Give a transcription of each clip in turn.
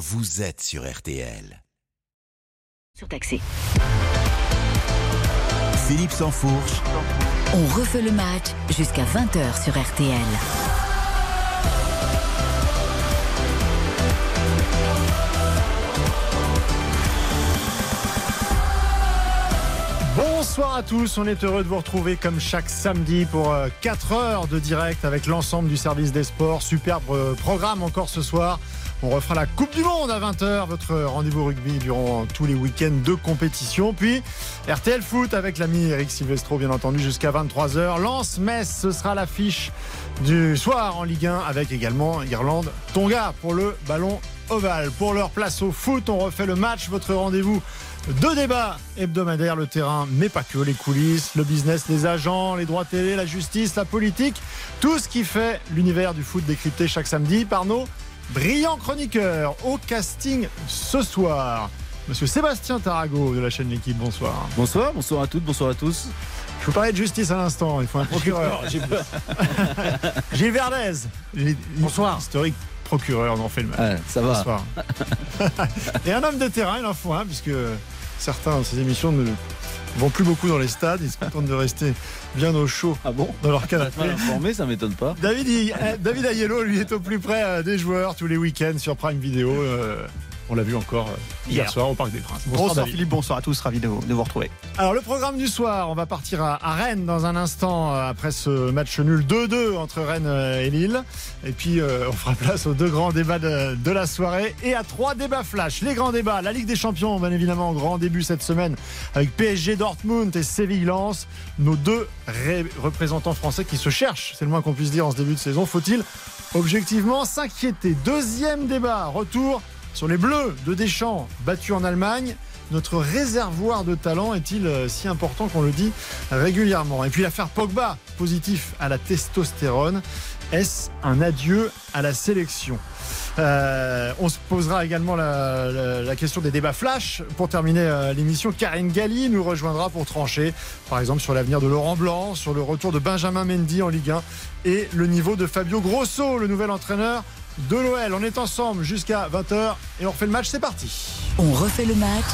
vous êtes sur RTL. Surtaxé. Philippe Sansfourche. On refait le match jusqu'à 20h sur RTL. Bonsoir à tous, on est heureux de vous retrouver comme chaque samedi pour 4 heures de direct avec l'ensemble du service des sports. Superbe euh, programme encore ce soir. On refera la Coupe du Monde à 20h, votre rendez-vous rugby durant tous les week-ends de compétition. Puis RTL Foot avec l'ami Eric Silvestro, bien entendu, jusqu'à 23h. Lance-Metz, ce sera l'affiche du soir en Ligue 1 avec également Irlande-Tonga pour le ballon ovale. Pour leur place au foot, on refait le match, votre rendez-vous deux débats hebdomadaires, le terrain, mais pas que, les coulisses, le business, les agents, les droits télé, la justice, la politique, tout ce qui fait l'univers du foot décrypté chaque samedi par nos brillants chroniqueurs. Au casting ce soir, Monsieur Sébastien Tarago de la chaîne L'équipe, bonsoir. Bonsoir, bonsoir à toutes, bonsoir à tous. Je vous parlais de justice à l'instant, il faut un procureur. Gilles Verdez. Bonsoir. Historique procureur, on en fait le mal. ça va. Bonsoir. Et un homme de terrain, il en faut un, puisque certains de ces émissions ne vont plus beaucoup dans les stades. Ils se contentent de rester bien au chaud ah bon dans leur canapé. Informé, ça m'étonne pas. David, David Ayello, lui, est au plus près euh, des joueurs tous les week-ends sur Prime Video. Euh, on l'a vu encore euh, hier, hier, soir au Parc des Princes. Bonsoir, bonsoir Philippe, bonsoir à tous, ravi de vous, de vous, retrouver. Alors le programme du soir, on va partir à, à Rennes dans un instant après ce match nul 2-2 entre Rennes et Lille. Et puis euh, on fera place aux deux grands débats de, de, la soirée et à trois débats flash. Les grands débats, la Ligue des Champions, bien évidemment, grand début cette semaine avec PSG Dortmund et Séville-Lens, nos deux représentants français qui se cherchent, c'est le moins qu'on puisse dire en ce début de saison. Faut-il objectivement s'inquiéter? Deuxième débat, retour sur les Bleus de Deschamps, battus en Allemagne, notre réservoir de talent est-il si important qu'on le dit régulièrement? Et puis l'affaire Pogba, positif à la testostérone, est-ce un adieu à la sélection? Euh, on se posera également la, question des débats flash. Pour terminer euh, l'émission, Karine Galli nous rejoindra pour trancher, par exemple, sur l'avenir de Laurent Blanc, sur le retour de Benjamin Mendy en Ligue 1 et le niveau de Fabio Grosso, le nouvel entraîneur de l'OL. On est ensemble jusqu'à 20h et on refait le match. C'est parti. On refait le match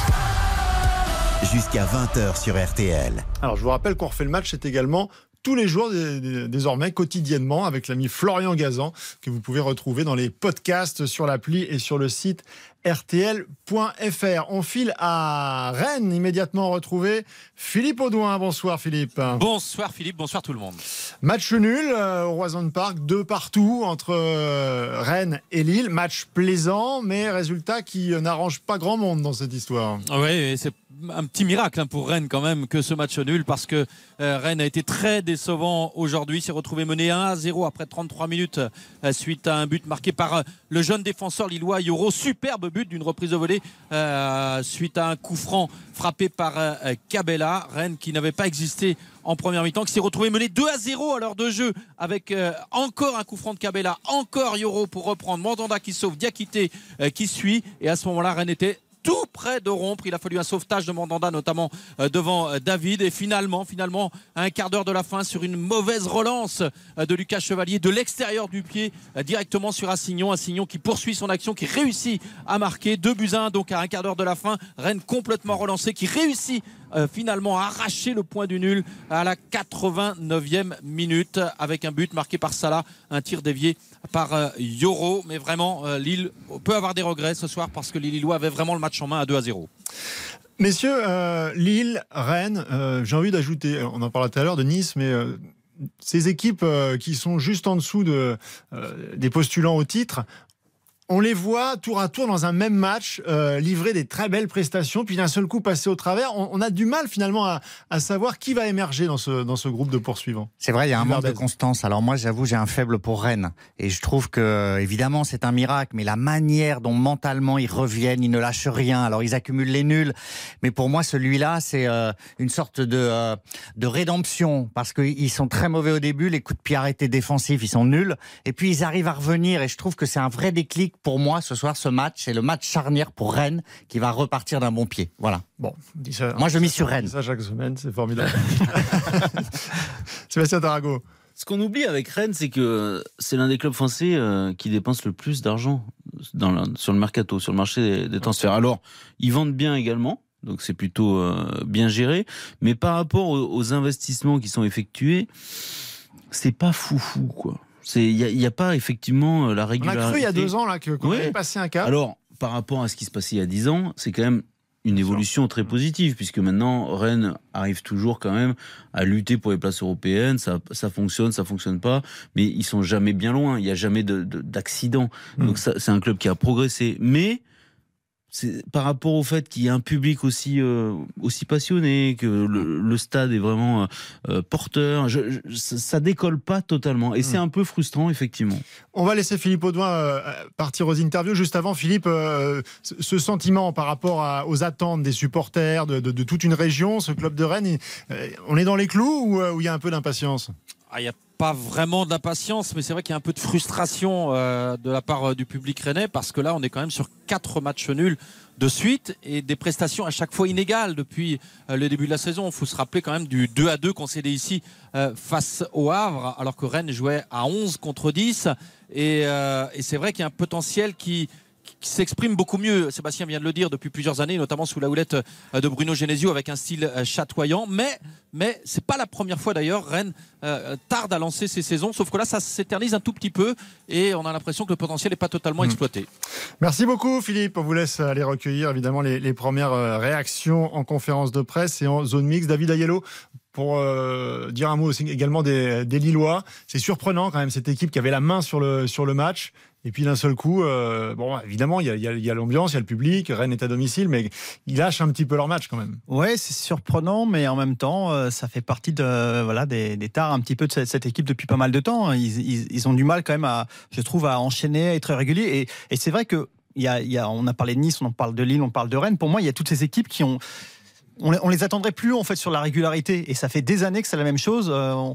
jusqu'à 20h sur RTL. Alors je vous rappelle qu'on refait le match, c'est également tous les jours désormais quotidiennement avec l'ami Florian Gazan que vous pouvez retrouver dans les podcasts sur l'appli et sur le site rtl.fr. On file à Rennes immédiatement retrouver Philippe Audouin. Bonsoir Philippe. Bonsoir Philippe, bonsoir tout le monde. Match nul euh, au Roison Park, deux partout entre euh, Rennes et Lille. Match plaisant, mais résultat qui n'arrange pas grand monde dans cette histoire. Oui, c'est un petit miracle hein, pour Rennes quand même que ce match nul parce que euh, Rennes a été très décevant aujourd'hui. S'est retrouvé mené 1 à 0 après 33 minutes euh, suite à un but marqué par euh, le jeune défenseur lillois Yoro. Superbe but d'une reprise au volet euh, suite à un coup franc frappé par Cabella. Rennes qui n'avait pas existé en première mi-temps, qui s'est retrouvé mené 2 à 0 à l'heure de jeu avec encore un coup franc de Cabella, encore Yoro pour reprendre, Mandanda qui sauve, Diakité qui suit. Et à ce moment-là, Rennes était tout près de rompre. Il a fallu un sauvetage de Mandanda, notamment euh, devant euh, David. Et finalement, finalement, à un quart d'heure de la fin, sur une mauvaise relance euh, de Lucas Chevalier de l'extérieur du pied, directement sur Assignon. Assignon qui poursuit son action, qui réussit à marquer. 2 buts 1, donc à un quart d'heure de la fin. Rennes complètement relancé, qui réussit euh, finalement arraché le point du nul à la 89e minute avec un but marqué par Salah, un tir dévié par euh, Yoro. Mais vraiment, euh, Lille peut avoir des regrets ce soir parce que les Lillois avaient vraiment le match en main à 2 à 0. Messieurs, Lille, Rennes, j'ai envie d'ajouter, on en parlait tout à l'heure de Nice, mais ces équipes qui sont juste en dessous de, des postulants au titre on les voit tour à tour dans un même match euh, livrer des très belles prestations, puis d'un seul coup passer au travers. On, on a du mal finalement à, à, savoir qui va émerger dans ce, dans ce groupe de poursuivants. C'est vrai, il y a un manque de constance. Alors moi, j'avoue, j'ai un faible pour Rennes. Et je trouve que, évidemment, c'est un miracle, mais la manière dont mentalement ils reviennent, ils ne lâchent rien. Alors ils accumulent les nuls. Mais pour moi, celui-là, c'est euh, une sorte de, euh, de rédemption, parce qu'ils sont très mauvais au début, les coups de pied arrêtés défensifs, ils sont nuls. Et puis ils arrivent à revenir, et je trouve que c'est un vrai déclic pour moi ce soir, ce match, c'est le match charnière pour Rennes qui va repartir d'un bon pied. Voilà. Bon, ça, moi je mise sur Rennes. ça chaque semaine, c'est formidable. Sébastien Tarago. Ce qu'on oublie avec Rennes, c'est que c'est l'un des clubs français euh, qui dépense le plus d'argent sur le mercato, sur le marché des, des transferts. Alors, ils vendent bien également. Donc c'est plutôt euh, bien géré, mais par rapport aux, aux investissements qui sont effectués, c'est pas foufou quoi. Il y a, pas effectivement euh, la On a régularité. cru il y a deux ans là que qu'on Ouais. avait passé un cap. Alors, par rapport à ce qui se passait il y a 10 ans, c'est quand même une évolution très positive, puisque maintenant, Rennes arrive toujours quand même à lutter pour les places européennes. Ça, ça fonctionne, ça fonctionne pas, mais ils sont jamais bien loin. Il n'y a jamais de- de- d'accident. Mm. Donc, ça, c'est un club qui a progressé. Mais, c'est par rapport au fait qu'il y a un public aussi, euh, aussi passionné, que le, le stade est vraiment euh, euh, porteur, je- je- ça, décolle pas totalement. Et c'est un peu frustrant, effectivement. On va laisser Philippe Audouin euh, partir aux interviews. Juste avant, Philippe, ce sentiment par rapport à- aux attentes des supporters de, de- de toute une région, ce club de Rennes, il- on est dans les clous ou il y a un peu d'impatience? Il n'y a pas vraiment d'impatience, mais c'est vrai qu'il y a un peu de frustration euh, de la part euh, du public rennais parce que là, on est quand même sur quatre matchs nuls de suite et des prestations à chaque fois inégales depuis euh, le début de la saison. Il faut se rappeler quand même du 2 à 2 concédé ici face au Havre, alors que Rennes jouait à 11 contre 10. Et, euh, et c'est vrai qu'il y a un potentiel qui, qui s'exprime beaucoup mieux. Sébastien vient de le dire depuis plusieurs années, notamment sous la houlette euh, de Bruno Genesio avec un style euh, chatoyant. Mais, mais c'est pas la première fois d'ailleurs. Rennes euh, tarde à lancer ses saisons, sauf que là, ça s'éternise un tout petit peu et on a l'impression que le potentiel n'est pas totalement Mm. exploité. Merci beaucoup Philippe. On vous laisse aller recueillir évidemment les, les premières réactions en conférence de presse et en zone mixte. David Ayello, pour euh, dire un mot aussi également des, des Lillois. C'est surprenant quand même cette équipe qui avait la main sur le, sur le match. Et puis d'un seul coup, euh, bon, évidemment, il y a, l'ambiance, il y a le public, Rennes est à domicile, mais ils lâchent un petit peu leur match quand même. Ouais, c'est surprenant, mais en même temps, euh, ça fait partie de voilà des, des tares un petit peu de cette, équipe depuis pas mal de temps. Ils, ils- ont du mal quand même à, je trouve, à enchaîner, à être réguliers. Et, c'est vrai que y a, on a parlé de Nice, on en parle de Lille, on parle de Rennes. Pour moi, il y a toutes ces équipes qui ont on, les- attendrait plus en fait sur la régularité et ça fait des années que c'est la même chose. Euh,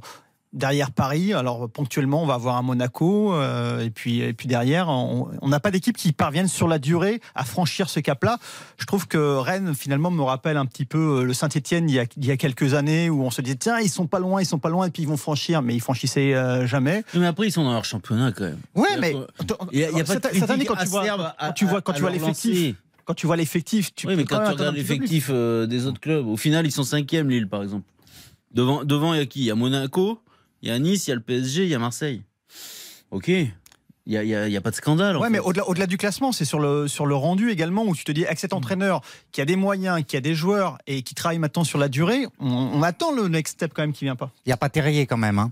derrière Paris, alors ponctuellement on va avoir un Monaco euh, et puis et puis derrière on n'a pas d'équipe qui parviennent sur la durée à franchir ce cap-là. Je trouve que Rennes finalement me rappelle un petit peu euh, le Saint-Étienne il, y a- il y a quelques années où on se disait tiens ils sont pas loin, ils sont pas loin et puis ils vont franchir mais ils franchissaient euh, jamais. Mais après, ils sont dans leur championnat quand même. Ouais mais Il y a, il y a pas de cette, année quand tu vois à- quand tu vois quand à tu vois l'effectif quand tu vois l'effectif tu Oui, mais quand tu regardes l'effectif euh, des autres clubs, au final, ils sont cinquième, Lille, par exemple. Devant, devant, il y a qui? Il y a Monaco, il y a Nice, il y a le PSG, il y a Marseille. Ok. Il n'y a, a- il y a pas de scandale. en Ouais, fait. mais au-delà, du classement, c'est sur le, sur le rendu également, où tu te dis, avec cet entraîneur qui a des moyens, qui a des joueurs et qui travaille maintenant sur la durée, on, on attend le next step quand même qui vient pas. Il n'y a pas Terrier quand même. Hein.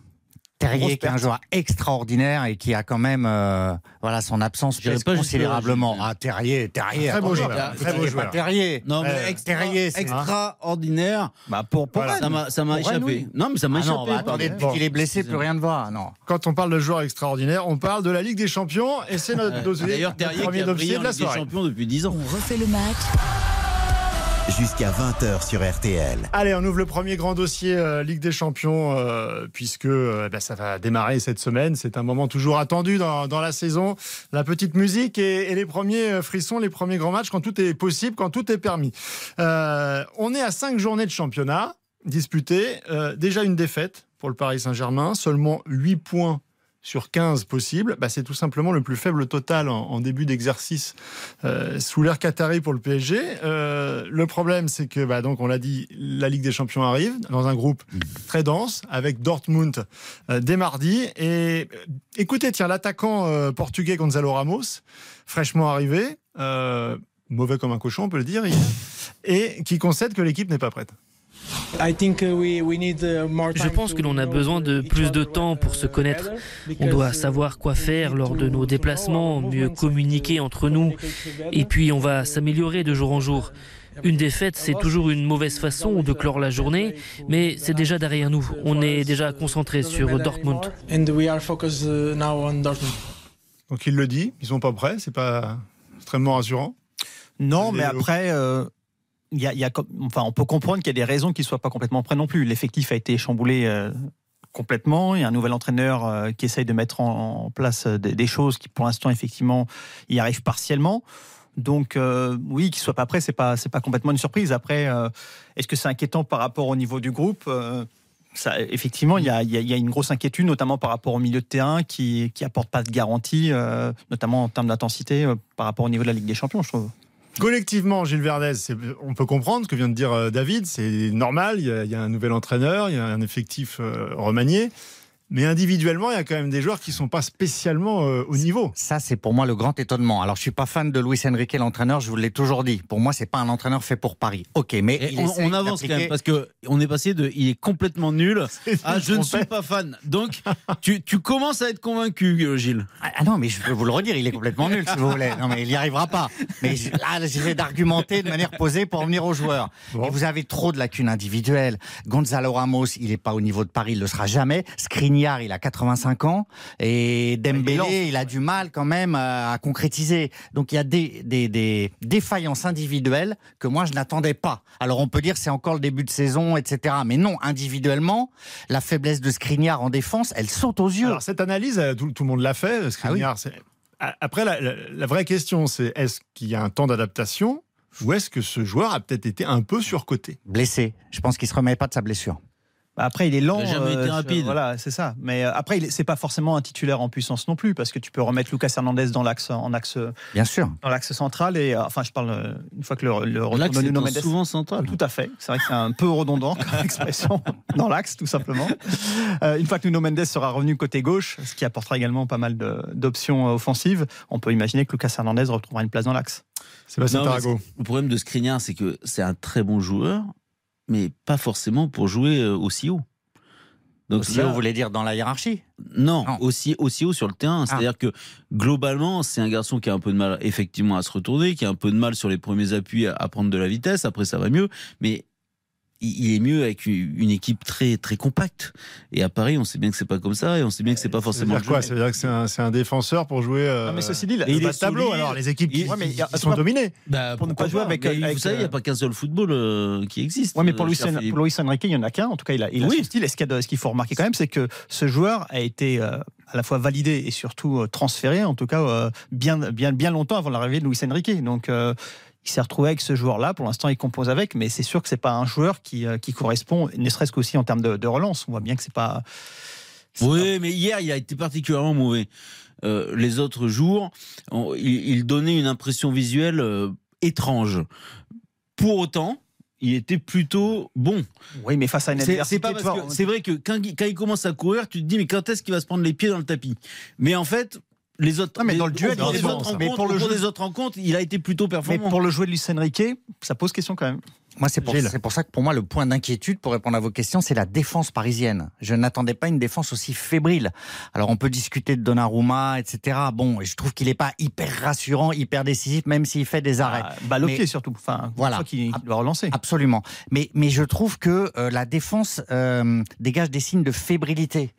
Terrier qui est un joueur extraordinaire et qui a quand même euh, voilà son absence pèse considérablement. Ah Terrier, Terrier. Très beau joueur, très beau joueur. Terrier. Non, mais Euh, extra- Terrier, c'est- extraordinaire. Bah pour, pour Voilà. Ça m'a, échappé. oui. Non, mais ça m'a Ah échappé. bah, attendez, qu'il est blessé, plus rien ne va. Non. Quand on parle de joueurs extraordinaires, on parle de la Ligue des Champions et c'est notre dossier, D'ailleurs, Terrier qui premier a dossier brillé de la Ligue des soirée. champions depuis 10 ans. On refait le match Jusqu'à 20h sur RTL. Allez, on ouvre le premier grand dossier euh, Ligue des Champions, euh, puisque euh, bah, ça va démarrer cette semaine. C'est un moment toujours attendu dans, dans la saison. La petite musique et, et les premiers frissons, les premiers grands matchs, quand tout est possible, quand tout est permis. On est à cinq journées de championnat disputées. Déjà une défaite pour le Paris Saint-Germain, seulement 8 points sur 15 possibles, bah, c'est tout simplement le plus faible total en, en début d'exercice euh, sous l'ère Qatari pour le PSG. Euh, le problème, c'est que, bah, donc, on l'a dit, la Ligue des Champions arrive dans un groupe très dense avec Dortmund euh, dès mardi. Et écoutez, tiens, l'attaquant portugais Gonzalo Ramos, fraîchement arrivé, mauvais comme un cochon, on peut le dire, et qui concède que l'équipe n'est pas prête. Je pense que l'on a besoin de plus de temps pour se connaître. On doit savoir quoi faire lors de nos déplacements, mieux communiquer entre nous, et puis on va s'améliorer de jour en jour. Une défaite, c'est toujours une mauvaise façon de clore la journée, mais c'est déjà derrière nous. On est déjà concentré sur Dortmund. Donc il le dit, ils sont pas prêts, c'est pas extrêmement rassurant. Non, mais après, euh, y a, enfin, on peut comprendre qu'il y a des raisons qui ne soient pas complètement prêts non plus. L'effectif a été chamboulé euh, complètement. Il y a un nouvel entraîneur euh, qui essaye de mettre en, place euh, des, choses qui, pour l'instant, effectivement, y arrivent partiellement. Donc, oui, qu'il soit pas prêt, c'est pas, pas complètement une surprise. Après, est-ce que c'est inquiétant par rapport au niveau du groupe? Effectivement, il y, a, il y a une grosse inquiétude, notamment par rapport au milieu de terrain qui qui apporte pas de garantie, notamment en termes d'intensité par rapport au niveau de la Ligue des Champions, je trouve. Collectivement, Gilles Verdez, on peut comprendre ce que vient de dire euh, David, c'est normal, il y, a, il y a un nouvel entraîneur, il y a un effectif euh, remanié, mais individuellement, il y a quand même des joueurs qui sont pas spécialement euh, au niveau. Ça, c'est pour moi le grand étonnement. Alors, je suis pas fan de Luis Enrique, l'entraîneur, je vous l'ai toujours dit. Pour moi, c'est pas un entraîneur fait pour Paris. Ok, mais il on, on avance quand même parce que on est passé de il est complètement nul à je ne suis pas fan. Donc tu, tu commences à être convaincu, Gilles. Ah ah non, mais je peux vous le redire, il est complètement nul, si vous voulez. Non, mais il n'y arrivera pas. Mais je- là, j'essaie d'argumenter de manière posée pour revenir aux joueurs. Bon. Et vous avez trop de lacunes individuelles. Gonzalo Ramos, il n'est pas au niveau de Paris, il le sera jamais. Skriniar, il a 85 ans. Et Dembélé, il a du mal quand même à, à concrétiser. Donc il y a des, des, des défaillances individuelles que moi, je n'attendais pas. Alors on peut dire c'est encore le début de saison, etc. Mais non, individuellement, la faiblesse de Skriniar en défense, elle saute aux yeux. Alors cette analyse, euh, tout, tout le monde l'a fait. Skriniar, c'est- A- Après, la, la- la vraie question, c'est est-ce qu'il y a un temps d'adaptation ou est-ce que ce joueur a peut-être été un peu surcoté? Blessé. Je pense qu'il se remet pas de sa blessure. Bah, Après, il est lent. Il a jamais été je- rapide. Voilà, c'est ça. Mais euh, après, c'est pas forcément un titulaire en puissance non plus, parce que tu peux remettre Lucas Hernandez dans l'axe, en axe, Bien sûr. dans l'axe central. Et euh, enfin, je parle euh, une fois que le, le L'axe de est Nuno un Mendes. souvent central. Tout à fait. C'est vrai que c'est un peu redondant comme expression dans l'axe, tout simplement. Euh, une fois que Nuno Mendes sera revenu côté gauche, ce qui apportera également pas mal d'options euh, offensives, on peut imaginer que Lucas Hernandez retrouvera une place dans l'axe. Sébastien Tarago. Le problème de Skriniar, c'est que c'est un très bon joueur, mais pas forcément pour jouer euh, aussi haut. Donc Aussi là- haut, vous voulez dire dans la hiérarchie? Non, Non. Aussi, aussi haut sur le terrain. C'est-à-dire que globalement, c'est un garçon qui a un peu de mal effectivement à se retourner, qui a un peu de mal sur les premiers appuis à, à prendre de la vitesse. Après, ça va mieux. Mais il est mieux avec une équipe très très compacte. Et à Paris, on sait bien que c'est pas comme ça, et on sait bien que c'est pas Ça veut forcément. dire le quoi jeu. Ça veut dire que c'est un, c'est un défenseur pour jouer. euh, Non, mais ceci dit, le il bas est tableau. solide. Alors les équipes qui, Ouais, mais c'est sont pas- dominées. Bah, Pour ne pas jouer avec- avec, vous savez, il n'y euh, a pas qu'un seul football euh, qui existe. Ouais, mais pour euh, Luis, cher Philippe. pour Luis Enrique, il y en a qu'un. En tout cas, il a, il a Oui. son style. Et ce qu'il faut remarquer quand même, c'est que ce joueur a été euh, à la fois validé et surtout euh, transféré, en tout cas euh, bien, bien, bien longtemps avant l'arrivée de Luis Enrique. Donc, euh, il s'est retrouvé avec ce joueur-là. Pour l'instant, il compose avec, mais c'est sûr que c'est pas un joueur qui, euh, qui correspond, ne serait-ce qu'aussi en termes de, de relance. On voit bien que c'est pas. Oui, mais hier, il a été particulièrement mauvais. Euh, les autres jours, on- il, il donnait une impression visuelle euh, étrange. Pour autant, il était plutôt bon. pas- Oui, mais face à une C'est adversité. c'est pas parce que c'est vrai que quand, quand il commence à courir, tu te dis mais quand est-ce qu'il va se prendre les pieds dans le tapis? Mais en fait, les autres, Non, mais dans le duel, il est bon. Mais pour le jeu- des autres rencontres, il a été plutôt Mais performant. pour le jouer de Luis Enrique, ça pose question quand même. Moi, c'est pour, ça que pour moi, le point d'inquiétude, pour répondre à vos questions, c'est la défense parisienne. Je n'attendais pas une défense aussi fébrile. Alors, on peut discuter de Donnarumma, etc. Bon, je trouve qu'il n'est pas hyper rassurant, hyper décisif, même s'il fait des arrêts. Ah, balle au pied surtout. Enfin, Voilà. qu'il doit relancer. Absolument. Mais, mais je trouve que euh, la défense euh, dégage des signes de fébrilité.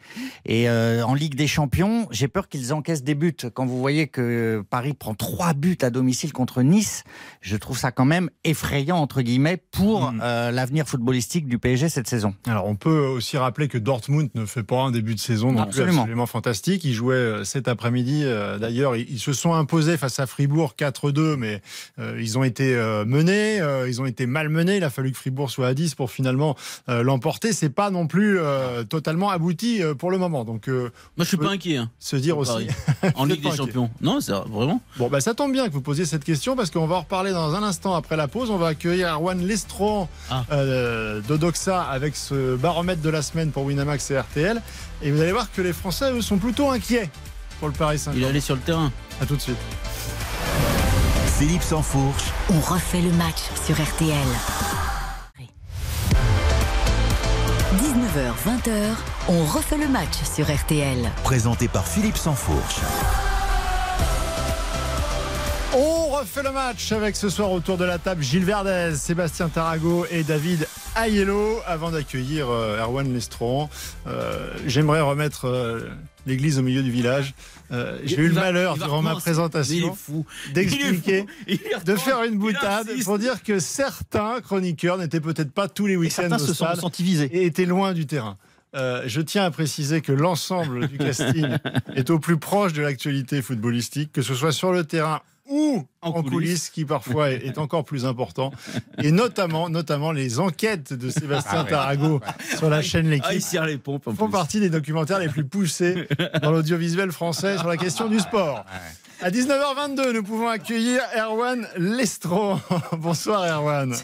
Et euh, en Ligue des Champions, j'ai peur qu'ils encaissent des buts. Quand vous voyez que Paris prend trois buts à domicile contre Nice, je trouve ça quand même effrayant, entre guillemets, pour Mm. euh, l'avenir footballistique du PSG cette saison. Alors, on peut aussi rappeler que Dortmund ne fait pas un début de saison non plus Absolument. fantastique. Ils jouaient euh, cet après-midi. euh, D'ailleurs, ils, ils se sont imposés face à Fribourg 4-2, mais euh, ils ont été euh, menés, euh, ils ont été malmenés. Il a fallu que Fribourg soit à 10 pour finalement euh, l'emporter. C'est pas non plus euh, totalement abouti euh, pour le moment. Donc, euh, Moi, je suis pas inquiet. hein, se dire aussi. Paris. en Ligue des inquiet. Champions. Non, c'est vraiment. Bon, bah, ça tombe bien que vous posiez cette question parce qu'on va en reparler dans un instant après la pause. On va accueillir Erwan Lestron Ah. euh, d'Odoxa avec ce baromètre de la semaine pour Winamax et RTL. Et vous allez voir que les Français, eux, sont plutôt inquiets pour le Paris Il est Saint-Germain. allé sur le terrain. À tout de suite. Philippe Sansfourche, On refait le match sur RTL. 19h, 20h, on refait le match sur RTL. présenté par Philippe Sansfourche. On refait le match avec ce soir autour de la table Gilles Verdez, Sébastien Tarago et David Ayello. Avant d'accueillir euh, Erwan Lestron, euh, j'aimerais remettre euh, l'église au milieu du village. Euh, J'ai eu le va- malheur durant ma présentation d'expliquer, de faire une boutade pour dire que certains chroniqueurs n'étaient peut-être pas tous les week-ends au se stade et étaient loin du terrain. Euh, je tiens à préciser que l'ensemble du casting est au plus proche de l'actualité footballistique, que ce soit sur le terrain ou En en, coulisses. coulisses. qui parfois est, encore plus important. Et notamment, notamment les enquêtes de Sébastien Tarago sur la chaîne Ah, il L'équipe tire les pompes en font plus. partie des documentaires les plus poussés dans l'audiovisuel français sur la question du sport. À 19h22, nous pouvons accueillir Erwan Lestro. Bonsoir Erwan.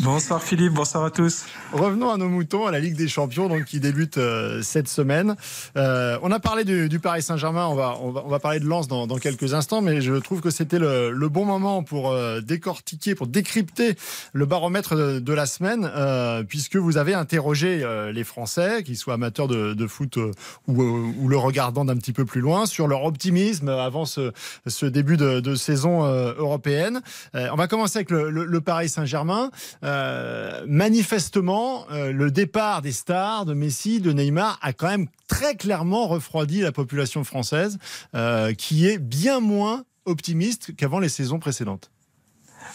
Bonsoir Philippe, bonsoir à tous. Revenons à nos moutons, à la Ligue des Champions, donc qui débute euh, cette semaine. Euh, on a parlé du, du Paris Saint-Germain, on va, on va, on va parler de Lens dans, dans quelques instants, mais je trouve que c'était le, le bon moment pour euh, décortiquer, pour décrypter le baromètre de, de la semaine, euh, puisque vous avez interrogé euh, les Français, qu'ils soient amateurs de, de foot euh, ou, euh, ou le regardant d'un petit peu plus loin, sur leur optimisme avant ce, ce début de, de saison euh, européenne. Euh, on va commencer avec le, le- le Paris Saint-Germain. Euh, manifestement, le départ des stars, de Messi, de Neymar, a quand même très clairement refroidi la population française, qui est bien moins optimiste qu'avant les saisons précédentes.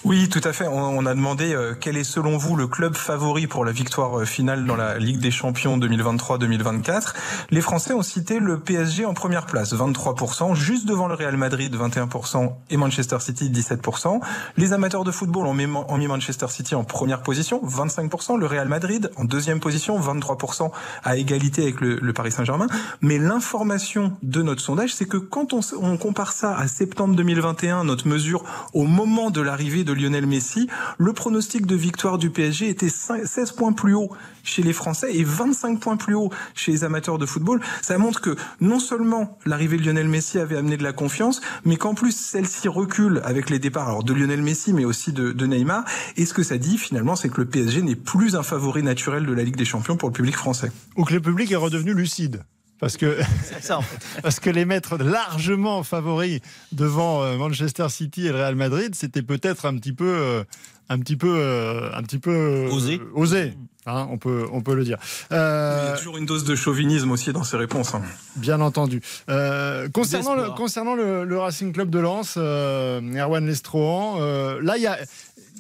Oui, tout à fait. On, a demandé euh, quel est selon vous le club favori pour la victoire euh, finale dans la Ligue des Champions 2023-2024. Les Français ont cité le PSG en première place, 23%, juste devant le Real Madrid, 21%, et Manchester City, 17%. Les amateurs de football ont mis, Manchester City en première position, 25%, le Real Madrid en deuxième position, 23%, à égalité avec le, Paris Saint-Germain. Mais l'information de notre sondage, c'est que quand on, on compare ça à septembre 2021, notre mesure au moment de l'arrivée de Lionel Messi, le pronostic de victoire du PSG était 5 16 points plus haut chez les Français et 25 points plus haut chez les amateurs de football. Ça montre que non seulement l'arrivée de Lionel Messi avait amené de la confiance, mais qu'en plus celle-ci recule avec les départs alors de Lionel Messi, mais aussi de, de Neymar. Et ce que ça dit finalement, c'est que le PSG n'est plus un favori naturel de la Ligue des Champions pour le public français. Ou que le public est redevenu lucide. Parce que, C'est ça en fait. parce que les mettre largement favoris devant euh, Manchester City et le Real Madrid, c'était peut-être un petit peu, euh, un petit peu, euh, un petit peu Osé. osé. Hein, on peut, on peut le dire. Il y a toujours une dose de chauvinisme aussi dans ces réponses. hein. Bien entendu. Euh, concernant le, concernant le, le Racing Club de Lens, euh, Erwan Lestrohan, euh, là, il y a.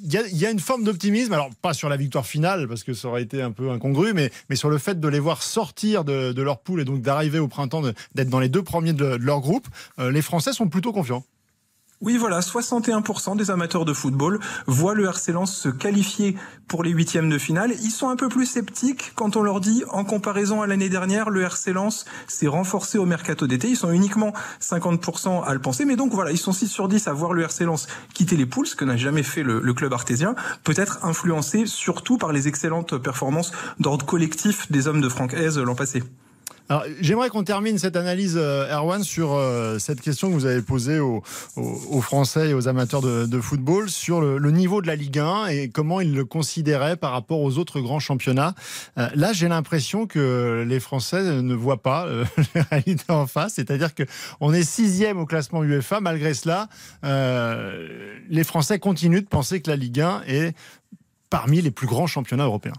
Il y, a, une forme d'optimisme, alors pas sur la victoire finale, parce que ça aurait été un peu incongru, mais, mais sur le fait de les voir sortir de, leur poule et donc d'arriver au printemps, d'être dans les deux premiers de, de leur groupe. Euh, les Français sont plutôt confiants. Oui, voilà, 61% des amateurs de football voient le RC Lens se qualifier pour les huitièmes de finale. Ils sont un peu plus sceptiques quand on leur dit, en comparaison à l'année dernière, le RC Lens s'est renforcé au mercato d'été. Ils sont uniquement 50% à le penser. Mais donc voilà, ils sont 6 sur 10 à voir le RC Lens quitter les poules, ce que n'a jamais fait le, club artésien. Peut-être influencé surtout par les excellentes performances d'ordre collectif des hommes de Franck Hez l'an passé. Alors, j'aimerais qu'on termine cette analyse, euh, Erwan, sur euh, cette question que vous avez posée aux, aux- Français et aux amateurs de, de football sur le, le niveau de la Ligue 1 et comment ils le considéraient par rapport aux autres grands championnats. Euh, là, j'ai l'impression que les Français ne voient pas euh, la réalité en face, c'est-à-dire que on est sixième au classement UEFA. Malgré cela, euh, les Français continuent de penser que la Ligue 1 est parmi les plus grands championnats européens.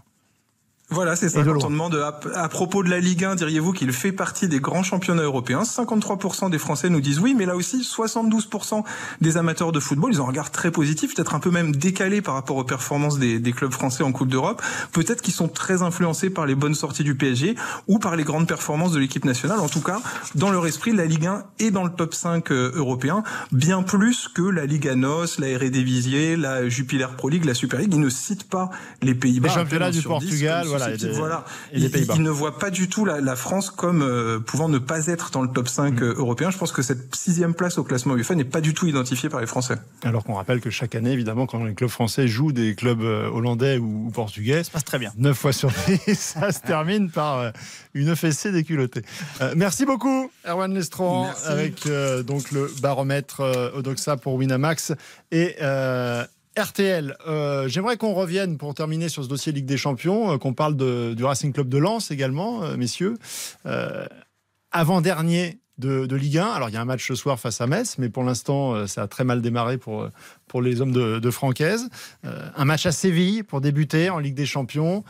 Voilà, c'est ça. Quand on demande à, à propos de la Ligue 1, diriez-vous qu'il fait partie des grands championnats européens? 53% des Français nous disent oui, mais là aussi, 72% des amateurs de football, ils ont un regard très positif, peut-être un peu même décalé par rapport aux performances des, des clubs français en Coupe d'Europe. Peut-être qu'ils sont très influencés par les bonnes sorties du PSG ou par les grandes performances de l'équipe nationale. En tout cas, dans leur esprit, la Ligue 1 est dans le top 5 euh, européen, bien plus que la Ligue ANOS, la Eredivisie, la Jupiler Pro League, la Super League. Ils ne citent pas les Pays-Bas. Les championnats du Portugal, comme voilà, et des- voilà. et des Ils- Pays-Bas. Ils ne voient pas du tout la, la France comme euh, pouvant ne pas être dans le top 5 euh, européen. Je pense que cette sixième place au classement UEFA n'est pas du tout identifiée par les Français. Alors qu'on rappelle que chaque année, évidemment, quand les clubs français jouent des clubs euh, hollandais ou, ou portugais, Ça passe très bien. 9 fois sur 10, ça se termine par euh, une fessée déculottée. Euh, merci beaucoup, Erwan Lestran, Merci. avec euh, donc le baromètre euh, Odoxa pour Winamax et euh, RTL. Euh, J'aimerais qu'on revienne pour terminer sur ce dossier Ligue des Champions, euh, qu'on parle du Racing Club de Lens également, euh, messieurs. Avant-dernier de, Ligue 1. Alors, il y a un match ce soir face à Metz, mais pour l'instant, ça a très mal démarré pour, pour les hommes de, de Francaise. Un match à Séville pour débuter en Ligue des Champions.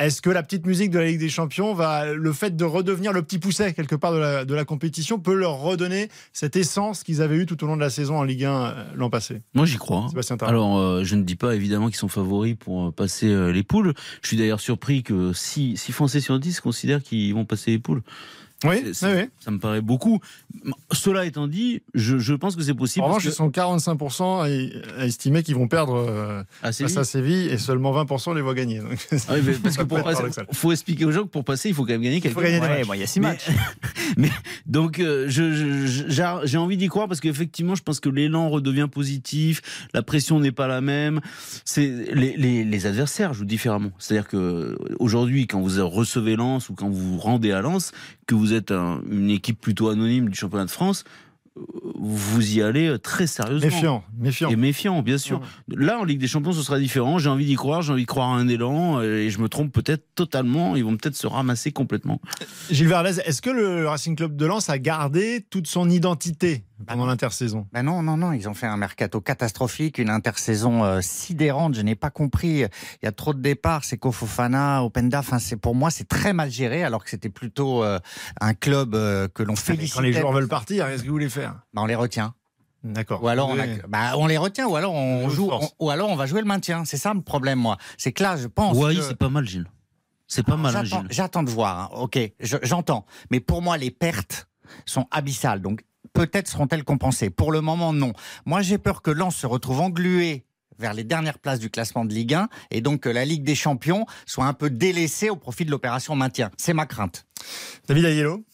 Est-ce que la petite musique de la Ligue des Champions va, le fait de redevenir le petit pousset quelque part de la, de la compétition, peut leur redonner cette essence qu'ils avaient eue tout au long de la saison en Ligue 1 euh, l'an passé? Moi, j'y crois. hein. Alors, euh, je ne dis pas évidemment qu'ils sont favoris pour euh, passer euh, les poules. Je suis d'ailleurs surpris que 6, Français sur 10 considèrent qu'ils vont passer les poules. Oui. Ça me paraît beaucoup. Cela étant dit, je, je pense que c'est possible. En parce revanche, ils sont 45% à, estimer qu'ils vont perdre euh, que- à face Séville. à Séville et seulement 20% les voient gagner. Donc, Ah oui, mais parce que pour passer, faut expliquer aux gens que pour passer, il faut quand même gagner Il quelque faut gagner des Ouais, matchs. bon, il y a six Mais- matchs. Mais donc, euh, je, je- je- j'ai j'ai envie d'y croire parce qu'effectivement, je pense que l'élan redevient positif, la pression n'est pas la même. C'est les, les, les adversaires jouent différemment. C'est-à-dire que aujourd'hui, quand vous recevez Lens ou quand vous vous rendez à Lens, que vous êtes un- une équipe plutôt anonyme du championnat de France, vous y allez euh, très sérieusement. Méfiant, méfiant. Et méfiant, bien sûr. Là, en Ligue des Champions, ce sera différent. J'ai envie d'y croire, j'ai envie de croire à un élan, euh, et je me trompe peut-être totalement. Ils vont peut-être se ramasser complètement. Gilles Verdez, est-ce que le Racing Club de Lens a gardé toute son identité? Pendant l'intersaison Ben non, non, non, ils ont fait un mercato catastrophique, une intersaison euh, sidérante. Je n'ai pas compris. Il y a trop de départs. C'est Kofofana, Openda. Enfin, c'est pour moi, c'est très mal géré, alors que c'était plutôt euh, un club euh, que l'on félicite. Quand les joueurs veulent partir, qu'est-ce que vous voulez faire? Ben, on les retient. D'accord. Ou alors on, a- bah, on les retient, ou alors on On joue, on- ou alors on va jouer le maintien. C'est ça le problème, moi. C'est que là, je pense. Oui, que- c'est pas mal, Gilles. C'est pas mal, J'attends- Gilles. J'attends de voir. hein. Ok, je- j'entends. Mais pour moi, les pertes sont abyssales. Donc peut-être seront-elles compensées. Pour le moment, non. Moi, j'ai peur que Lens se retrouve englué vers les dernières places du classement de Ligue 1 et donc que la Ligue des Champions soit un peu délaissée au profit de l'opération maintien. C'est ma crainte. David Ayello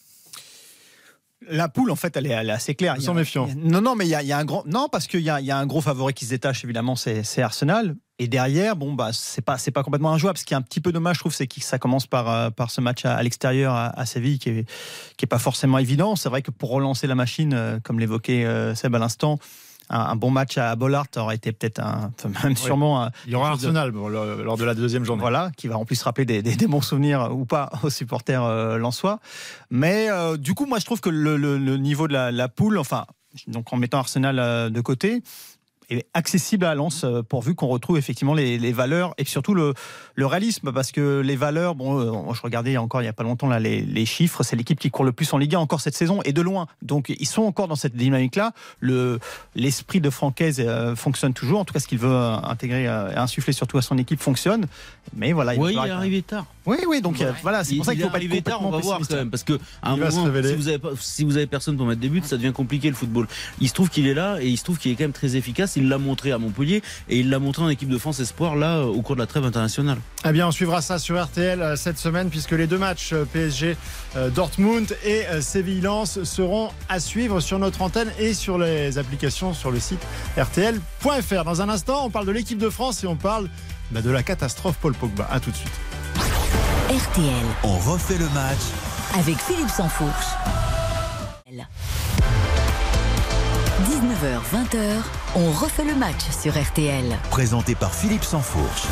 La poule, en fait, elle est, elle est assez claire. Ils sont méfiants. Non, non, mais il y a, il y a un grand. Non, parce qu'il y a, il y a un gros favori qui se détache, évidemment, c'est Arsenal. Et derrière, bon, bah, c'est pas, c'est pas complètement injouable. Ce qui est un petit peu dommage, je trouve, c'est que ça commence par, euh, par ce match à, à l'extérieur à, à Séville, qui est, qui est pas forcément évident. C'est vrai que pour relancer la machine, euh, comme l'évoquait euh, Seb à l'instant, un, bon match à Bollard aurait été peut-être un, enfin, même sûrement un, Il y aura de- Arsenal bon, lors de la deuxième journée. voilà, qui va en plus rappeler des, des- des bons souvenirs ou pas aux supporters euh, lensois. Mais euh, du coup, moi, je trouve que le, le- le niveau de la, la poule, enfin, donc en mettant Arsenal de côté, est accessible à Lens euh, pourvu qu'on retrouve effectivement les, les valeurs et surtout le, le réalisme parce que les valeurs bon euh, je regardais encore il y a pas longtemps là les, les chiffres c'est l'équipe qui court le plus en Ligue 1 encore cette saison et de loin donc ils sont encore dans cette dynamique là le l'esprit de Francaise euh, fonctionne toujours en tout cas ce qu'il veut intégrer euh, et insuffler surtout à son équipe fonctionne mais voilà il Oui, il est arrivé tard. oui, oui, donc euh, voilà, c'est Il- pour ça qu'il il faut pas être tard, on va voir pessimiste. quand même, parce que à un moment, si vous avez si vous avez personne pour mettre des buts, ça devient compliqué le football. Il se trouve qu'il est là et il se trouve qu'il est quand même très efficace. Il l'a montré à Montpellier et il l'a montré en équipe de France Espoir là euh, au cours de la trêve internationale. Eh bien, on suivra ça sur RTL euh, cette semaine puisque les deux matchs euh, PSG Dortmund et Séville-Lens seront à suivre sur notre antenne et sur les applications sur le site RTL.fr. Dans un instant, on parle de l'équipe de France et on parle bah, de la catastrophe Paul Pogba. À tout de suite. RTL On refait le match avec Philippe Sansfourche. 19h, 20h, on refait le match sur RTL. présenté par Philippe Sansfourche.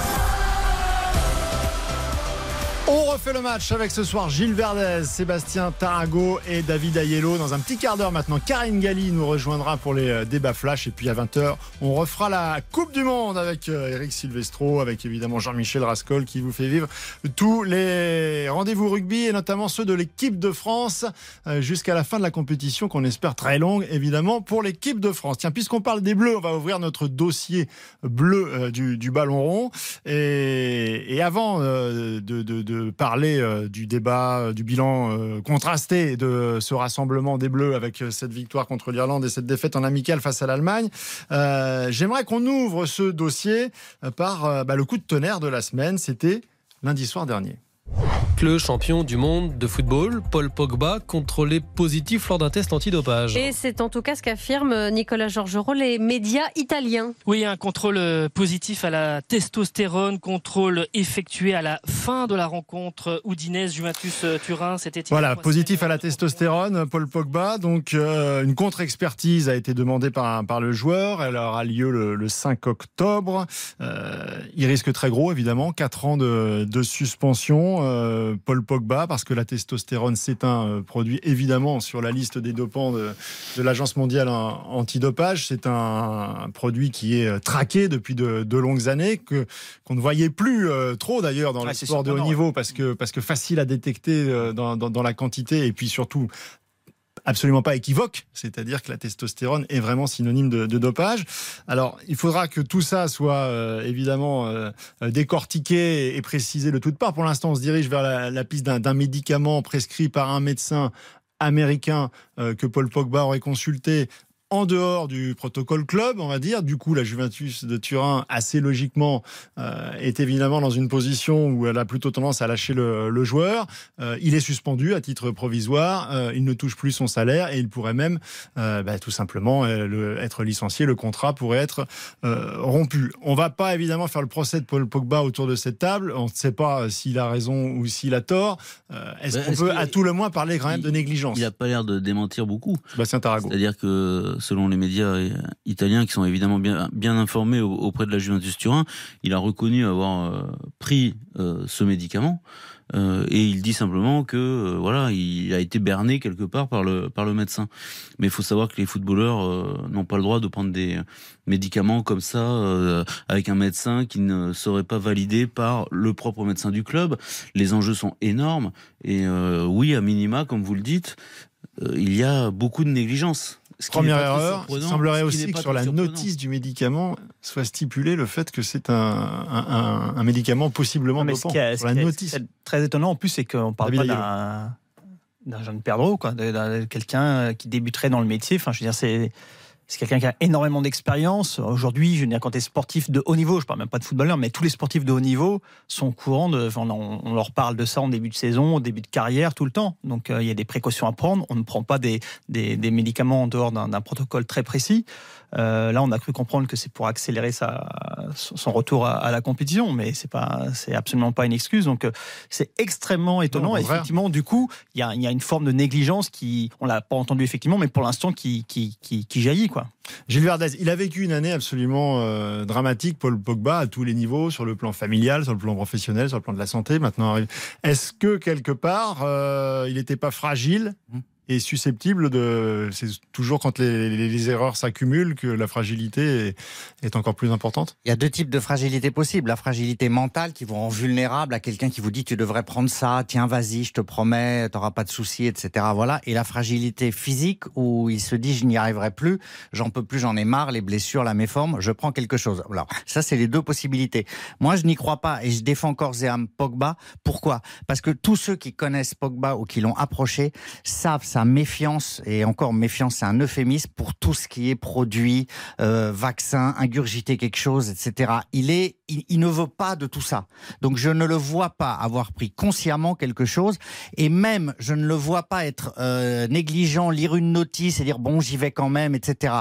On refait le match avec ce soir Gilles Verdez, Sébastien Tarago et David Ayello. Dans un petit quart d'heure maintenant, Karine Galli nous rejoindra pour les euh, débats flash. Et puis à 20h, on refera la Coupe du Monde avec euh, Eric Silvestro, avec évidemment Jean-Michel Rascol qui vous fait vivre tous les rendez-vous rugby et notamment ceux de l'équipe de France euh, jusqu'à la fin de la compétition qu'on espère très longue évidemment pour l'équipe de France. Tiens, puisqu'on parle des Bleus, on va ouvrir notre dossier bleu du, ballon rond. Et, et avant euh, de, de- parler euh, du débat, euh, du bilan euh, contrasté de ce rassemblement des Bleus avec cette victoire contre l'Irlande et cette défaite en amical face à l'Allemagne, j'aimerais qu'on ouvre ce dossier par bah, le coup de tonnerre de la semaine. C'était lundi soir dernier. Le champion du monde de football, Paul Pogba, contrôlé positif lors d'un test antidopage. Et c'est en tout cas ce qu'affirme Nicolas Georgerot, les médias italiens. Oui, un contrôle euh, positif à la testostérone, contrôle effectué à la fin de la rencontre Udinese Juventus euh, Turin. C'était Voilà, positif à la testostérone, Paul Pogba. Donc, euh, une contre-expertise a été demandée par, par le joueur. Elle aura lieu le, le 5 octobre. Euh, il risque très gros, évidemment, 4 ans de, de suspension. Euh, Paul Pogba, parce que la testostérone, c'est un euh, produit, évidemment, sur la liste des dopants de, de l'Agence mondiale antidopage. C'est un, un produit qui est euh, traqué depuis de, de longues années, que qu'on ne voyait plus euh, trop, d'ailleurs, dans Ouais, le sport de haut niveau, parce que, parce que facile à détecter dans, dans- dans la quantité et puis surtout absolument pas équivoque, c'est-à-dire que la testostérone est vraiment synonyme de, dopage. Alors, il faudra que tout ça soit euh, évidemment euh, décortiqué et précisé de toutes parts. Pour l'instant, on se dirige vers la, piste d'un médicament prescrit par un médecin américain euh, que Paul Pogba aurait consulté en dehors du protocole club, on va dire. Du coup, la Juventus de Turin, assez logiquement, euh, est évidemment dans une position où elle a plutôt tendance à lâcher le, le joueur. Euh, il est suspendu à titre provisoire, euh, il ne touche plus son salaire et il pourrait même euh, bah, tout simplement euh, le, être licencié. Le contrat pourrait être euh, rompu. On va pas évidemment faire le procès de Paul Pogba autour de cette table. On ne sait pas s'il a raison ou s'il a tort. Euh, Est-ce Bah, qu'on peut à tout le moins parler quand même de négligence? Il n'a pas l'air de démentir beaucoup. Bastien Tarago. C'est-à-dire que selon les médias euh, italiens qui sont évidemment bien, bien informés au- auprès de la Juventus Turin, il a reconnu avoir euh, pris euh, ce médicament. Et il dit simplement que voilà, il a été berné quelque part par le par le médecin. Mais il faut savoir que les footballeurs n'ont pas le droit de prendre des médicaments comme ça avec un médecin qui ne serait pas validé par le propre médecin du club. Les enjeux sont énormes et oui, à minima, comme vous le dites, il y a beaucoup de négligence. Ce Première erreur, il semblerait aussi que sur la notice du médicament soit stipulé le fait que c'est un, un, un- un médicament possiblement Non, mais ce dopant. qui est, Sur ce la notice. ce qui est très étonnant en plus, c'est qu'on parle David pas d'un d'un jeune perdreau, quoi, de, de quelqu'un qui débuterait dans le métier. Enfin, je veux dire, c'est c'est quelqu'un qui a énormément d'expérience. Aujourd'hui, je veux dire, quand tu es sportif de haut niveau, je parle même pas de footballeur, mais tous les sportifs de haut niveau sont au courant de. on, leur parle de ça en début de saison, au début de carrière, tout le temps. Donc, euh, il y a des précautions à prendre. On ne prend pas des, des, médicaments en dehors d'un protocole très précis. Euh, là, on a cru comprendre que c'est pour accélérer sa, son retour à, à la compétition, mais c'est pas, c'est absolument pas une excuse. Donc, euh, c'est extrêmement étonnant. Non, Et effectivement, du coup, il y a, il y a une forme de négligence qui, on l'a pas entendu effectivement, mais pour l'instant, qui, qui, qui, qui jaillit, quoi. Gilles Verdez, il a vécu une année absolument euh, dramatique, Paul Pogba, à tous les niveaux, sur le plan familial, sur le plan professionnel, sur le plan de la santé. Maintenant, arrive- est-ce que quelque part, euh, il n'était pas fragile? Et susceptible de. C'est toujours quand les, erreurs s'accumulent que la fragilité est, est encore plus importante Il y a deux types de fragilité possibles. La fragilité mentale qui vous rend vulnérable à quelqu'un qui vous dit tu devrais prendre ça, tiens vas-y, je te promets, t'auras pas de soucis, etc. Voilà. Et la fragilité physique où il se dit je n'y arriverai plus, j'en peux plus, j'en ai marre, les blessures, la méforme, je prends quelque chose. Alors ça c'est les deux possibilités. Moi je n'y crois pas et je défends corps et âme Pogba. Pourquoi? Parce que tous ceux qui connaissent Pogba ou qui l'ont approché savent méfiance et encore méfiance c'est un euphémisme pour tout ce qui est produit, euh, vaccin, ingurgiter quelque chose, etc. Il est, il, il ne veut pas de tout ça. Donc je ne le vois pas avoir pris consciemment quelque chose, et même je ne le vois pas être euh, négligent, lire une notice et dire bon j'y vais quand même, etc.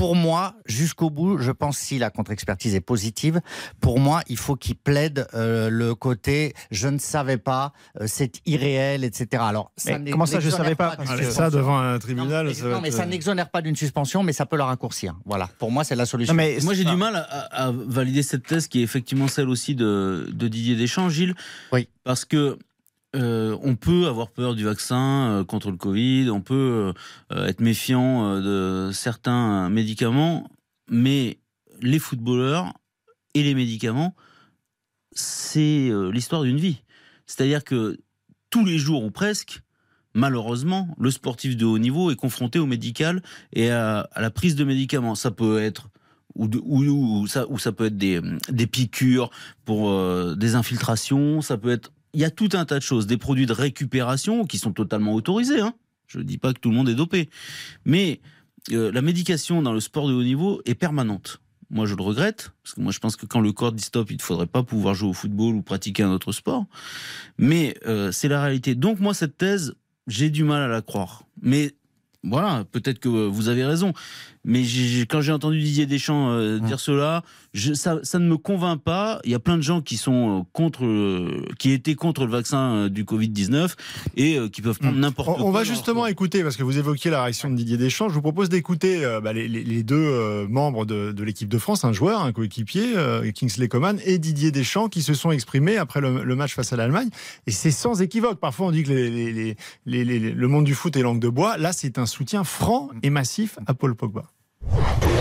Pour moi, jusqu'au bout, je pense si la contre-expertise est positive, pour moi il faut qu'il plaide euh, le côté je ne savais pas, euh, c'est irréel, etc. Alors comment ça, je n'exonère savais pas que- Ça, suspension. devant un tribunal. Non, ça mais, va non, mais être- ça n'exonère pas d'une suspension, mais ça peut la raccourcir. Voilà. Pour moi, c'est la solution. Non, mais Moi, j'ai ça- du mal à, à valider cette thèse qui est effectivement celle aussi de, de Didier Deschamps, Gilles. Oui. Parce que euh, on peut avoir peur du vaccin euh, contre le Covid, on peut euh, être méfiant de certains médicaments, mais les footballeurs et les médicaments, c'est l'histoire d'une vie. C'est-à-dire que tous les jours ou presque, malheureusement, le sportif de haut niveau est confronté au médical et à, la prise de médicaments. Ça peut être ou, ça, peut être des, piqûres pour des infiltrations, ça peut être... Il y a tout un tas de choses, des produits de récupération qui sont totalement autorisés. Hein. Je ne dis pas que tout le monde est dopé. Mais euh, la médication dans le sport de haut niveau est permanente. Moi, je le regrette, parce que moi, je pense que quand le corps dit stop, il ne faudrait pas pouvoir jouer au football ou pratiquer un autre sport. Mais euh, c'est la réalité. Donc, moi, cette thèse, j'ai du mal à la croire. Mais voilà, peut-être que vous avez raison. Mais quand j'ai entendu Didier Deschamps euh, dire cela, je, ça, ça ne me convainc pas. Il y a plein de gens qui sont euh, contre, euh, qui étaient contre le vaccin euh, du Covid 19 et qui peuvent prendre n'importe On, quoi. on va justement écouter, parce que vous évoquiez la réaction de Didier Deschamps, je vous propose d'écouter euh, bah, les, les- les deux euh, membres de, de l'équipe de France, un joueur, un coéquipier, euh, Kingsley Coman, et Didier Deschamps, qui se sont exprimés après le, le match face à l'Allemagne. Et c'est sans équivoque. Parfois, on dit que les- les- les- les- les- le monde du foot est langue de bois. Là, c'est un soutien franc et massif à Paul Pogba.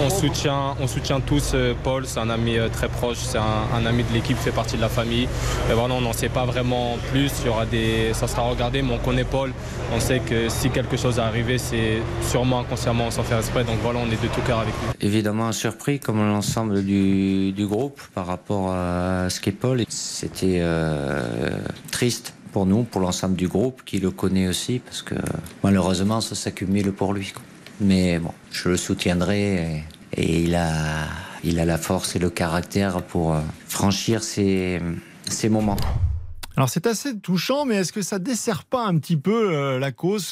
On soutient, on soutient tous euh, Paul, c'est un ami euh, très proche, c'est un, ami de l'équipe, fait partie de la famille. Mais voilà, on n'en sait pas vraiment plus, il y aura des, ça sera regardé, mais on connaît Paul. On sait que si quelque chose est arrivé, c'est sûrement inconsciemment sans faire exprès. Donc voilà, on est de tout cœur avec lui. Évidemment surpris comme l'ensemble du, groupe par rapport à ce qu'est Paul. C'était euh, triste pour nous, pour l'ensemble du groupe qui le connaît aussi, parce que malheureusement ça s'accumule pour lui. Mais bon, je le soutiendrai et, il, a, il a la force et le caractère pour euh, franchir ces, ces moments. Alors c'est assez touchant, mais est-ce que ça dessert pas un petit peu euh, la cause,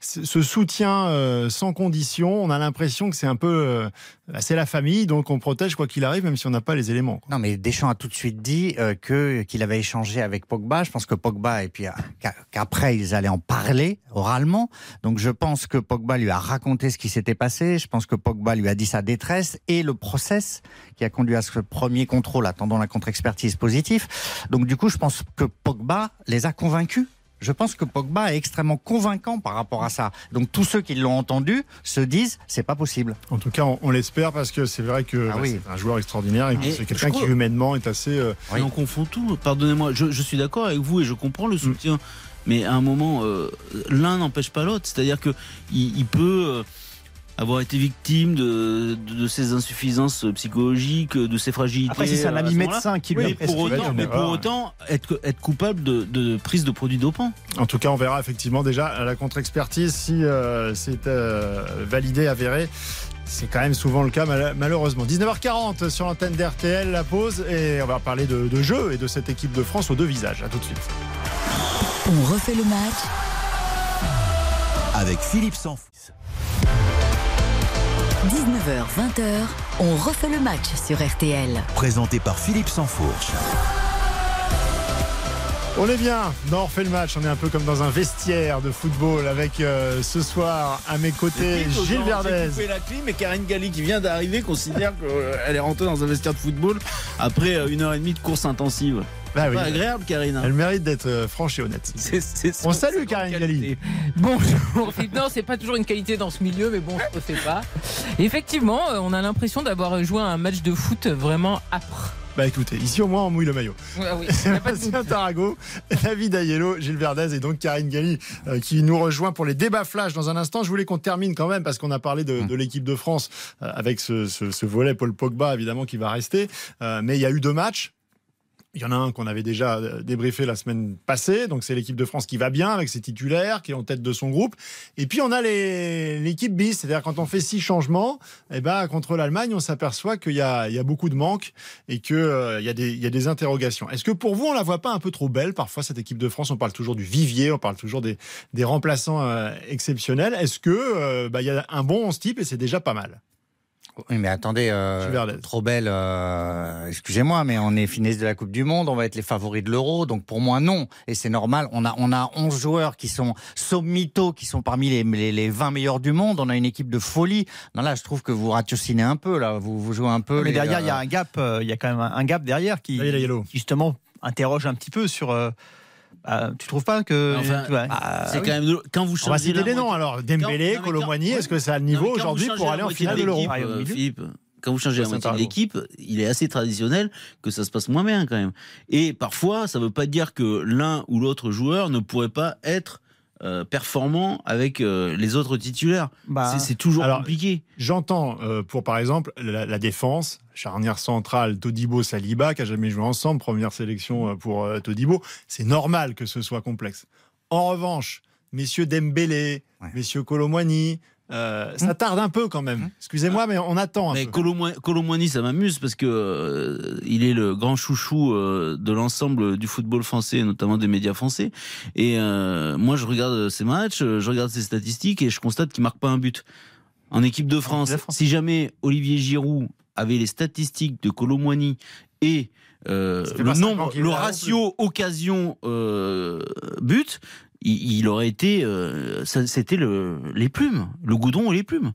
ce, ce- soutien euh, sans condition? On a l'impression que c'est un peu, euh, bah, c'est la famille, donc on protège quoi qu'il arrive, même si on n'a pas les éléments. Non, mais Deschamps a tout de suite dit que qu'il avait échangé avec Pogba. Je pense que Pogba et puis qu'a- qu'après ils allaient en parler oralement. Donc je pense que Pogba lui a raconté ce qui s'était passé. Je pense que Pogba lui a dit sa détresse et le process qui a conduit à ce premier contrôle attendant la contre-expertise positif. Donc du coup, je pense que Pogba les a convaincus. Je pense que Pogba est extrêmement convaincant par rapport à ça. Donc tous ceux qui l'ont entendu se disent c'est pas possible. En tout cas, on, on l'espère parce que c'est vrai que Ah bah, oui. c'est un joueur extraordinaire et que Et c'est quelqu'un qui humainement est assez. euh, Et on confond tout. Pardonnez-moi, je, je suis d'accord avec vous et je comprends le soutien. Mais à un moment, euh, l'un n'empêche pas l'autre. C'est-à-dire que il, il peut euh, avoir été victime de, de, de ses insuffisances psychologiques, de ses fragilités. Après, si c'est un à ami ce moment-là. médecin qui lui a pour autant, mais pour autant être, être coupable de, de prise de produits dopants. En tout cas, on verra effectivement déjà à la contre-expertise si euh, c'est euh, validé, avéré. C'est quand même souvent le cas, mal- malheureusement. 19h40 sur l'antenne d'RTL, la pause, et on va parler de, de jeu et de cette équipe de France aux deux visages. À tout de suite. On refait le match Avec Philippe Sanfous. 19h, 20h. On refait le match sur RTL. Présenté par Philippe Sansfourche. On est bien dans On refait le match. On est un peu comme dans un vestiaire de football avec euh, ce soir à mes côtés Gilles Verdez. coupé la clim et Karine Galli qui vient d'arriver considère qu'elle est rentrée dans un vestiaire de football après euh, une heure et demie de course intensive. Bah oui. Pas agréable, Karine. hein. Elle mérite d'être euh, franche et honnête. C'est- c'est- On salue Karine Galli. Bonjour Philippe. Non, c'est pas toujours une qualité dans ce milieu, mais bon, je ne sais pas. Effectivement, euh, on a l'impression d'avoir joué un match de foot vraiment âpre. Bah écoutez, ici au moins on mouille le maillot. Ouais, oui. Sébastien Tarago, David Ayello, Gilles Verdez et donc Karine Galli euh, qui nous rejoint pour les débats flash dans un instant. Je voulais qu'on termine quand même parce qu'on a parlé de, de l'équipe de France euh, avec ce, ce- ce volet Paul Pogba évidemment qui va rester. Euh, mais il y a eu deux matchs. Il y en a un qu'on avait déjà euh, débriefé la semaine passée, donc c'est l'équipe de France qui va bien avec ses titulaires, qui est en tête de son groupe. Et puis on a l'équipe bis, c'est-à-dire quand on fait six changements, eh ben, contre l'Allemagne, on s'aperçoit qu'il y a, beaucoup de manques et qu'il il y a des interrogations. Est-ce que pour vous, on la voit pas un peu trop belle Parfois, cette équipe de France, on parle toujours du vivier, on parle toujours des, remplaçants euh, exceptionnels. Est-ce que euh, bah, y a un bon 11 type et c'est déjà pas mal? Oui, mais attendez, euh, trop belle, euh, excusez-moi, mais on est finesse de la Coupe du Monde, on va être les favoris de l'Euro, donc pour moi non, et c'est normal. On a on a 11 joueurs qui sont sommito, qui sont parmi les, les, les 20 meilleurs du monde. On a une équipe de folie. Non là, je trouve que vous ratiocinez un peu là, vous vous jouez un peu. Mais les, derrière, il y a euh, un gap, euh, il y a quand même un, un gap derrière qui, Ayello. qui, justement interroge un petit peu sur. Euh, bah, tu trouves pas que Enfin, Ouais. Ah, c'est oui. quand même quand vous On va changez citer la des noms alors. Dembélé, Colomboigny, est-ce que c'est à le niveau aujourd'hui pour aller en finale de l'Euro Ah, euh. Philippe, quand vous changez la moitié de l'équipe, il est assez traditionnel que ça se passe moins bien quand même. Et parfois, ça ne veut pas dire que l'un ou l'autre joueur ne pourrait pas être euh, performant avec euh, les autres titulaires. Bah, C'est- toujours alors, compliqué. J'entends euh, pour par exemple la, la défense, charnière centrale Todibo Saliba qui a jamais joué ensemble, première sélection pour euh, Todibo, c'est normal que ce soit complexe. En revanche, messieurs Dembélé, Ouais. messieurs Colomwani, euh, ça tarde un peu quand même. Excusez-moi, mais on attend un Mais Colomboigny, ça m'amuse parce que euh, il est le grand chouchou euh, de l'ensemble du football français, notamment des médias français. Et moi, je regarde ses matchs, je regarde ses statistiques et je constate qu'il marque pas un but. En équipe de France, si jamais Olivier Giroud avait les statistiques de Colomboigny et euh, le nombre, le ratio occasion euh, but, il, il aurait été, euh, c'était le, les plumes, le goudron et les plumes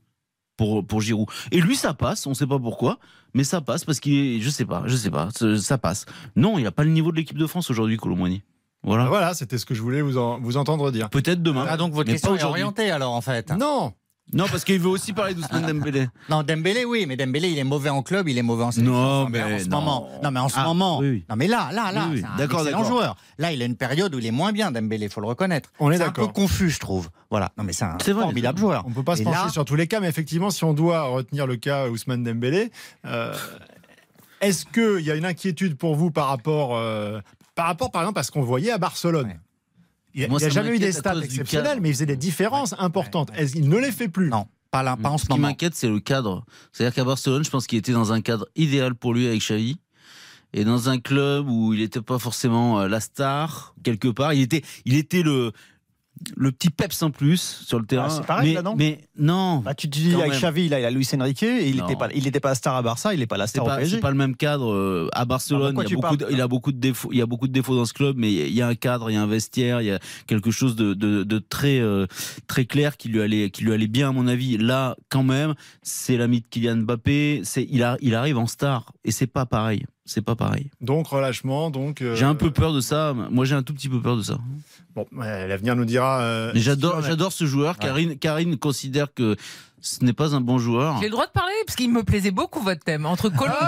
pour, pour Giroud. Et lui, ça passe, on ne sait pas pourquoi, mais ça passe parce qu'il est, je sais pas, je sais pas, ça, passe. Non, il n'a pas le niveau de l'équipe de France aujourd'hui, Colomboigny. Voilà. Voilà, c'était ce que je voulais vous, en- vous entendre dire. Peut-être demain. Ah donc votre mais question est orientée alors en fait. Non Non, parce qu'il veut aussi parler d'Ousmane Dembélé. Non, Dembélé, oui, mais Dembélé, il est mauvais en club, il est mauvais en sélection. Non, mais en ce non. moment. Non, mais en ce Ah, moment. oui, oui. Non, mais là, là, là, Oui, oui. c'est un D'accord, excellent d'accord. joueur. Là, il a une période où il est moins bien, Dembélé, faut le reconnaître. On est C'est un peu confus, je trouve. Voilà. Non, mais c'est un vrai, formidable joueur. On peut pas se Et pencher là- sur tous les cas, mais effectivement, si on doit retenir le cas Ousmane Dembélé, euh, est-ce qu'il y a une inquiétude pour vous par rapport, euh, par rapport, par exemple, à ce qu'on voyait à Barcelone? Il n'y a jamais eu des stats cadre. mais il faisait des différences importantes. Qu'il ne les fait plus? Non, pas, là, pas en Ce ce qui m'inquiète, c'est le cadre. C'est-à-dire qu'à Barcelone, je pense qu'il était dans un cadre idéal pour lui avec Xavi. Et dans un club où il n'était pas forcément euh, la star, quelque part, il était, il était le, le petit peps en plus sur le terrain. Ah, c'est pareil, mais, là, non mais non. Bah, tu te dis avec. Xavi, là, il a Luis Enrique, et il n'était pas, il était pas la star à Barça, il n'est pas la C'est star au pas, PSG. c'est pas le même cadre. euh, À Barcelone, il, y a beaucoup de, il a beaucoup de défauts. Il y a beaucoup de défauts dans ce club, mais il y a un cadre, il y a un vestiaire, il y a quelque chose de, de, de très euh, très clair qui lui allait qui lui allait bien à mon avis. Là, quand même, c'est l'ami de Kylian Mbappé. C'est il a, il arrive en star et c'est pas pareil. C'est pas pareil. Donc relâchement, donc. euh, J'ai un peu peur de ça. Moi, j'ai un tout petit peu peur de ça. Bon, l'avenir nous dira. euh, j'adore, j'adore ce joueur. Karine, Karine considère que ce n'est pas un bon joueur. J'ai le droit de parler parce qu'il me plaisait beaucoup votre thème. Entre Colomboigny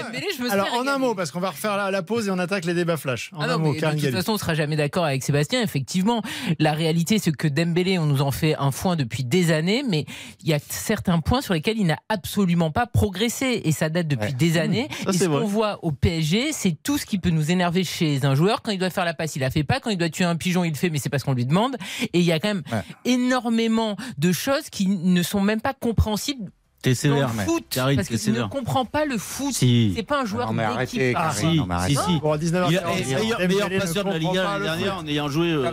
et Dembélé, je me suis Alors, en un mot, parce qu'on va refaire la, la pause et on attaque les débats flash. En Ah un non, mot, mais de toute façon, on sera jamais d'accord avec Sébastien. Effectivement, la réalité, c'est que Dembélé, on nous en fait un foin depuis des années, mais il y a certains points sur lesquels il n'a absolument pas progressé, et ça date depuis des années. Ça, et c'est ce qu'on voit au PSG, c'est tout ce qui peut nous énerver chez un joueur. Quand il doit faire la passe, il la fait pas. Quand il doit tuer un pigeon, il le fait, mais c'est parce qu'on lui demande. Et il y a quand même énormément de choses qui ne sont même pas compréhensibles T'es sévère, le foot, Karine, parce ne sévère. comprend pas le foot. Si. C'est pas un joueur Non, mais d'équipe. arrêtez, Ah. Si, Non, mais si, arrêtez. si. Bon, à 19h40, Il et- meilleur, meilleur ne passeur de la pas l'année dernière en ayant joué euh,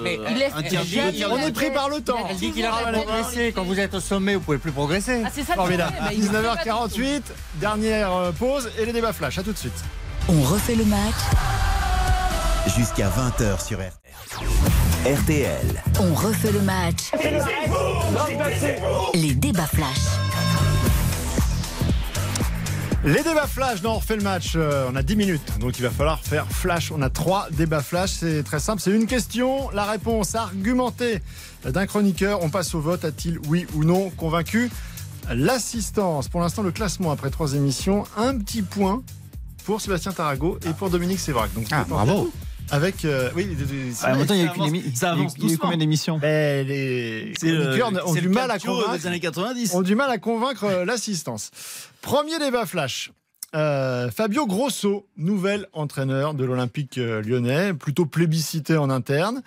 un tiers On est pris par le temps. Elle dit qu'il a progressé. Quand vous êtes au sommet, vous pouvez plus progresser. Ah, c'est ça le Formidable. problème. Il ne fait pas 19h48, dernière euh, pause et les débats flash. À tout de suite. On refait le match, Jusqu'à 20h sur RTL. RTL. on refait le match. Les débats flash. Les débats flash dans On refait le match, euh, on a 10 minutes, donc il va falloir faire flash. On a trois débats flash, c'est très simple, c'est une question, la réponse argumentée d'un chroniqueur. On passe au vote, a-t-il oui ou non convaincu L'assistance, pour l'instant le classement après trois émissions, un petit point pour Sébastien Tarago et pour Dominique Sévrac. Donc, Ah, bravo. Avec, euh, oui, des- Ah, en même temps, il y a eu Ça qu'une avance- émi- ça avance il y a eu- combien d'émissions Ben, les C'est le- ont c'est du le mal à convaincre des années 90. ont du mal à convaincre euh, l'assistance. Premier débat flash. Euh, Fabio Grosso, nouvel entraîneur de l'Olympique lyonnais, plutôt plébiscité en interne.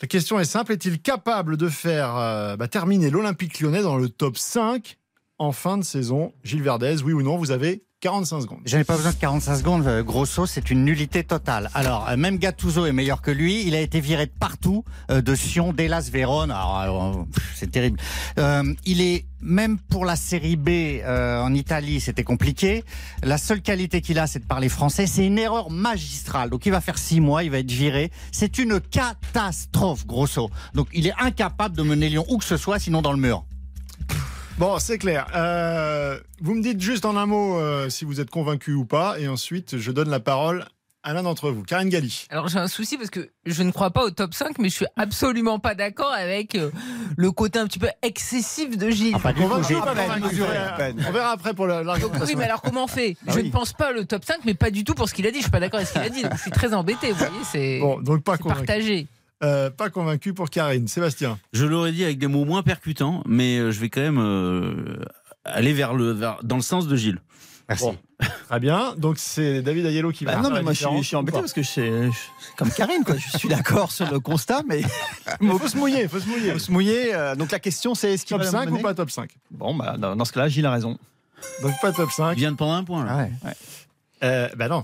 La question est simple, est-il capable de faire euh, bah, terminer l'Olympique lyonnais dans le top 5 en fin de saison? Gilles Verdez, oui ou non Vous avez 45 secondes. Je n'ai pas besoin de 45 secondes. euh, Grosso, c'est une nullité totale. Alors, euh, même Gattuso est meilleur que lui. Il a été viré de partout, euh, de Sion, d'Elas Vérone. C'est terrible. Euh, il est même pour la série B euh, en Italie, c'était compliqué. La seule qualité qu'il a, c'est de parler français. C'est une erreur magistrale. Donc, il va faire six mois, il va être viré. C'est une catastrophe, Grosso. Donc, il est incapable de mener Lyon où que ce soit, sinon dans le mur. Bon, c'est clair. Euh, vous me dites juste en un mot euh, si vous êtes convaincu ou pas, et ensuite je donne la parole à l'un d'entre vous. Karine Galli. Alors j'ai un souci parce que je ne crois pas au top 5, mais je suis absolument pas d'accord avec euh, le côté un petit peu excessif de Gilles. pas du tout, Convaincu j'ai ou pas Euh, à peine. On verra après pour la- Donc, l'argumentation. oui, mais alors comment on fait? Ah Je oui. ne pense pas le top 5, mais pas du tout pour ce qu'il a dit. Je suis pas d'accord avec ce qu'il a dit. Donc je suis très embêté. Vous voyez, c'est Bon, donc pas c'est convaincu. partagé. Euh, pas convaincu pour Karine. Sébastien. Je l'aurais dit avec des mots moins percutants, mais euh, je vais quand même euh, aller vers le, vers- dans le sens de Gilles. Merci. Bon. Très bien. Donc c'est David Ayello qui va. Bah faire non, mais moi je suis, je suis embêté parce que je suis, je comme Karine, quoi. Je suis d'accord sur le constat, mais Il faut se mouiller, faut se mouiller. faut se mouiller. euh, Donc la question c'est est-ce qu'il Top va 5 ou pas top 5 Bon, bah dans, dans ce cas-là, Gilles a raison. Donc pas top 5. Il vient de prendre un point. Là. Ah ouais. Euh, bah non.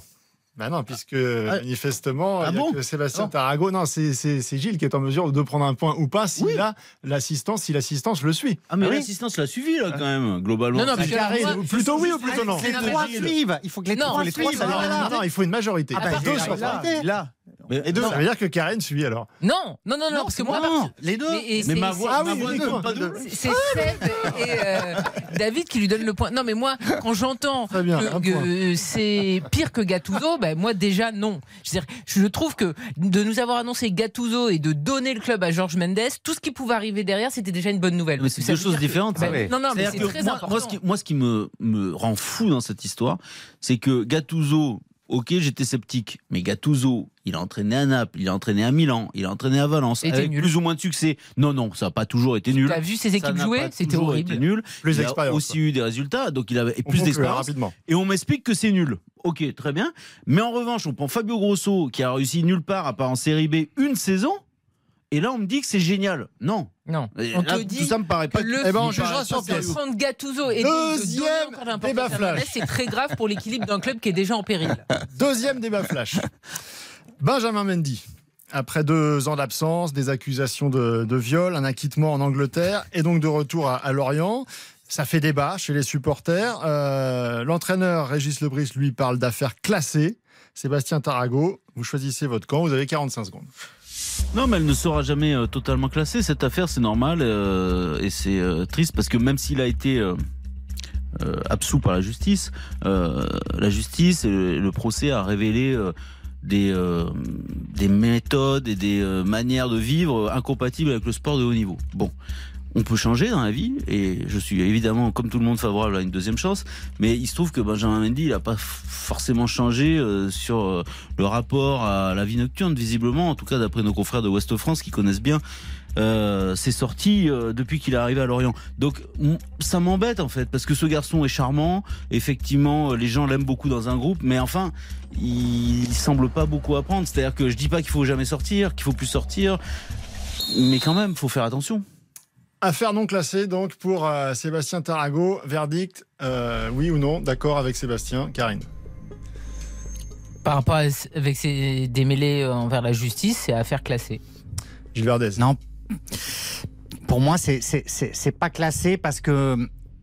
Bah non, puisque manifestement, Ah il y a bon que Sébastien Non. Tarago. Non, c'est Gilles qui est en mesure de prendre un point ou pas s'il Oui. a l'assistance, si l'assistance le suit. Ah, mais oui. l'assistance l'a suivi, là, quand même, globalement. Non, non, parce que alors, Karine, moi, plutôt oui ou plutôt non Les trois mais- suivent. Il faut que les Non, trois suivent. Non, non, non, il faut une majorité. Ah Deux il sur a- trois. Là, Les deux, ça veut dire que Karen suit alors. Non, non, non, non, parce que moi, non, les deux. et Mais c'est- ma voix- c'est- ma voix c'est- ne compte pas double. C'est Seb et euh, David qui lui donnent le point. Non, mais moi, quand j'entends que, euh, c'est pire que Gattuso, ben moi déjà non. Je, veux dire, je trouve que de nous avoir annoncé Gattuso et de donner le club à Georges Mendes, tout ce qui pouvait arriver derrière, c'était déjà une bonne nouvelle. Mais c'est deux choses différentes. Ben, Non, non, mais c'est très moi, important. Moi, ce qui, moi, ce qui me, me rend fou dans cette histoire, c'est que Gattuso, ok, j'étais sceptique, mais Gattuso, il a entraîné à Naples, il a entraîné à Milan, il a entraîné à Valence, Et était avec nul. plus ou moins de succès. Non, non, ça n'a pas toujours été nul. T'as vu ses équipes jouer C'était horrible. été nul. Plus il a d'expérience, aussi eu des résultats, donc il avait et plus conclut, d'expérience. rapidement. Et on m'explique que c'est nul. Ok, très bien. Mais en revanche, on prend Fabio Grosso, qui a réussi nulle part à part en série B une saison. Et là, on me dit que c'est génial. Non. Non. Et On là, te dit tout ça me paraît pas. le Eh ben, on fait jugera de sur pièce. Gattuso et de- de Deuxième l'importance débat flash. C'est très grave pour l'équilibre d'un club qui est déjà en péril. Deuxième débat flash. Benjamin Mendy. Après deux ans d'absence, des accusations de, de viol, un acquittement en Angleterre et donc de retour à, à Lorient. Ça fait débat chez les supporters. Euh, L'entraîneur Régis Lebris lui parle d'affaires classées. Sébastien Tarago, vous choisissez votre camp, vous avez 45 secondes. Non, mais elle ne sera jamais euh, totalement classée. Cette affaire, c'est normal euh, et c'est euh, triste parce que même s'il a été absous par la justice, la justice et le, procès a révélé des, des méthodes et des manières de vivre incompatibles avec le sport de haut niveau. Bon. On peut changer dans la vie et je suis évidemment, comme tout le monde, favorable à une deuxième chance. Mais il se trouve que Benjamin Mendy, il n'a pas forcément changé euh, sur euh, le rapport à la vie nocturne, visiblement, en tout cas d'après nos confrères de Ouest France qui connaissent bien euh, ses sorties euh, depuis qu'il est arrivé à Lorient. Donc ça m'embête en fait parce que ce garçon est charmant. Effectivement, euh, les gens l'aiment beaucoup dans un groupe, mais enfin, il semble pas beaucoup apprendre. C'est-à-dire que je dis pas qu'il faut jamais sortir, qu'il faut plus sortir, mais quand même, faut faire attention. Affaire non classée donc pour euh, Sébastien Tarago. Verdict, euh, oui ou non, d'accord avec Sébastien. Karine? Par rapport à, avec ses démêlés euh, envers la justice, c'est affaire classée. Gilles Verdez. Non. Pour moi, c'est c'est- c'est c'est pas classé parce que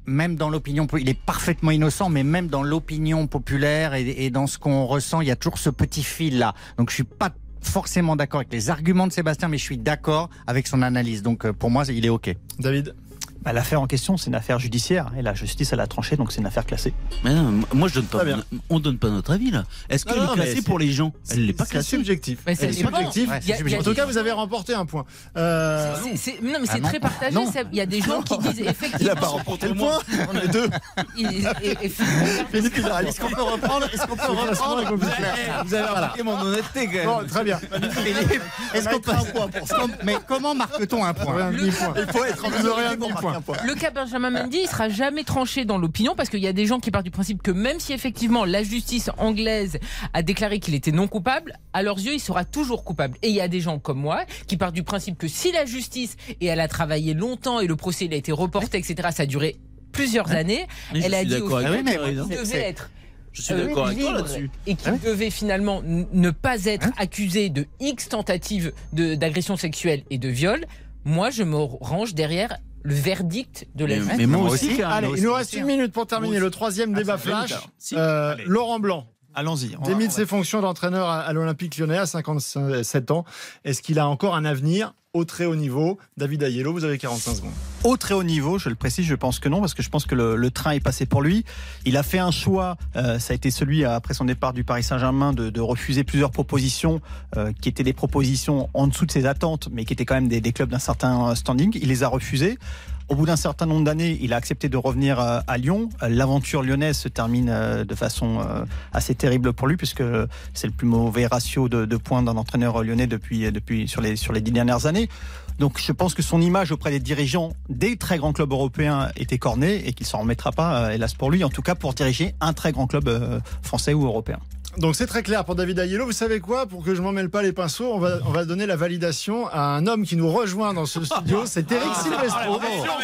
même dans l'opinion, il est parfaitement innocent, mais même dans l'opinion populaire et, et dans ce qu'on ressent, il y a toujours ce petit fil là. Donc je suis pas forcément d'accord avec les arguments de Sébastien, mais je suis d'accord avec son analyse. Donc euh, pour moi, il est ok. David. Bah, L'affaire en question, c'est une affaire judiciaire et la justice, elle a tranché, donc c'est une affaire classée. Mais non, moi je donne pas. On donne pas notre avis là. Est-ce qu'elle est classée c'est- pour les gens? Elle n'est pas C'est classée. subjectif. C'est y a- subjectif. En tout cas, vous avez remporté un point. Euh, C'est- c'est- non, mais Ah c'est très partagé. Il y a des gens qui disent effectivement. Il a pas remporté le point. On est deux. Philippe Est-ce qu'on peut reprendre Est-ce qu'on peut reprendre Vous avez remarqué mon honnêteté quand même. Très bien. Est-ce qu'on peut un point pour ça Mais comment marque-t-on un point. Il faut être en Vous aurez un majorité Le cas Benjamin Mendy, il sera jamais tranché dans l'opinion parce qu'il y a des gens qui partent du principe que même si effectivement la justice anglaise a déclaré qu'il était non coupable, à leurs yeux, il sera toujours coupable. Et il y a des gens comme moi qui partent du principe que si la justice, et elle a travaillé longtemps et le procès il a été reporté, etc., ça a duré plusieurs années, Mais je elle a dit qu'il hein. devait être Je suis euh, d'accord avec toi là-dessus. Et qu'il devait finalement ne pas être accusé de X tentatives d'agression sexuelle et de viol, moi je me range derrière le verdict de la Mais- justice. mais moi aussi, Karine, Allez, il nous reste une minute pour terminer le troisième débat va vite, flash. Si. Euh. Laurent Blanc Allons-y. va- ses fonctions d'entraîneur à, à l'Olympique lyonnais à 57 ans. Est-ce qu'il a encore un avenir au très haut niveau? David Ayello, vous avez 45 secondes. Au très haut niveau, je le précise, je pense que non, parce que je pense que le, le train est passé pour lui. Il a fait un choix, euh, ça a été celui après son départ du Paris Saint-Germain, de, de refuser plusieurs propositions euh, qui étaient des propositions en dessous de ses attentes, mais qui étaient quand même des, des clubs d'un certain standing. Il les a refusés. Au bout d'un certain nombre d'années, il a accepté de revenir euh, à Lyon. Euh, L'aventure lyonnaise se termine euh, de façon assez terrible pour lui, puisque c'est le plus mauvais ratio de, points d'un entraîneur lyonnais sur, les, sur les dix dernières années. Donc je pense que son image auprès des dirigeants des très grands clubs européens est écornée et qu'il s'en remettra pas, hélas pour lui, en tout cas pour diriger un très grand club français ou européen. Donc c'est très clair pour David Ayello. Vous savez quoi? Pour que je m'en mêle pas les pinceaux, on va, on va donner la validation à un homme qui nous rejoint dans ce studio. C'est Eric Silvestro.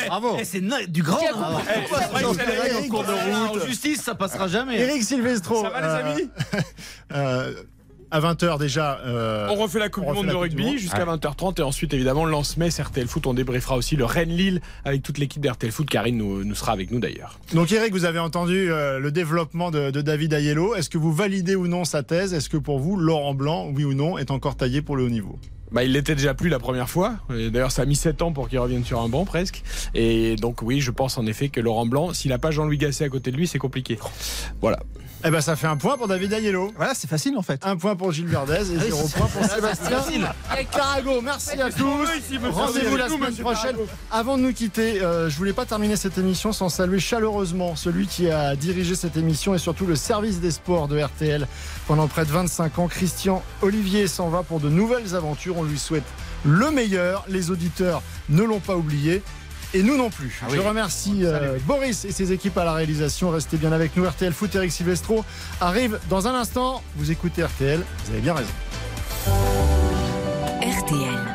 Bravo. Eh, C'est na- du grand. Eh. En justice, ça passera jamais. Eric Silvestro. Ça va, les euh, amis euh, À 20h déjà. euh, On refait la Coupe du Monde de rugby jusqu'à 20h30 et ensuite évidemment le lance-mai RTL Foot. On débriefera aussi le Rennes-Lille avec toute l'équipe d'RTL Foot. Karine nous, nous sera avec nous d'ailleurs. Donc Eric, vous avez entendu euh, le développement de, de David Ayello. Est-ce que vous validez ou non sa thèse? Est-ce que pour vous, Laurent Blanc, oui ou non, est encore taillé pour le haut niveau? Bah, il l'était déjà plus la première fois. D'ailleurs, ça a mis 7 ans pour qu'il revienne sur un banc presque. Et donc, oui, je pense en effet que Laurent Blanc, s'il n'a pas Jean-Louis Gasset à côté de lui, c'est compliqué. Voilà. Eh ben, ça fait un point pour David Ayello. Voilà, c'est facile en fait. Un point pour Gilles Verdez et Ah zéro point pour c'est Sébastien facile. Carago. Merci à tous. Rendez-vous la semaine prochaine. Avant de nous quitter, euh, je voulais pas terminer cette émission sans saluer chaleureusement celui qui a dirigé cette émission et surtout le service des sports de RTL pendant près de 25 ans. Christian Olivier s'en va pour de nouvelles aventures. On lui souhaite le meilleur. Les auditeurs ne l'ont pas oublié. Et nous non plus. Ah oui. Je remercie euh, Boris et ses équipes à la réalisation. Restez bien avec nous. RTL Foot, Eric Silvestro arrive dans un instant. Vous écoutez RTL, vous avez bien raison. RTL.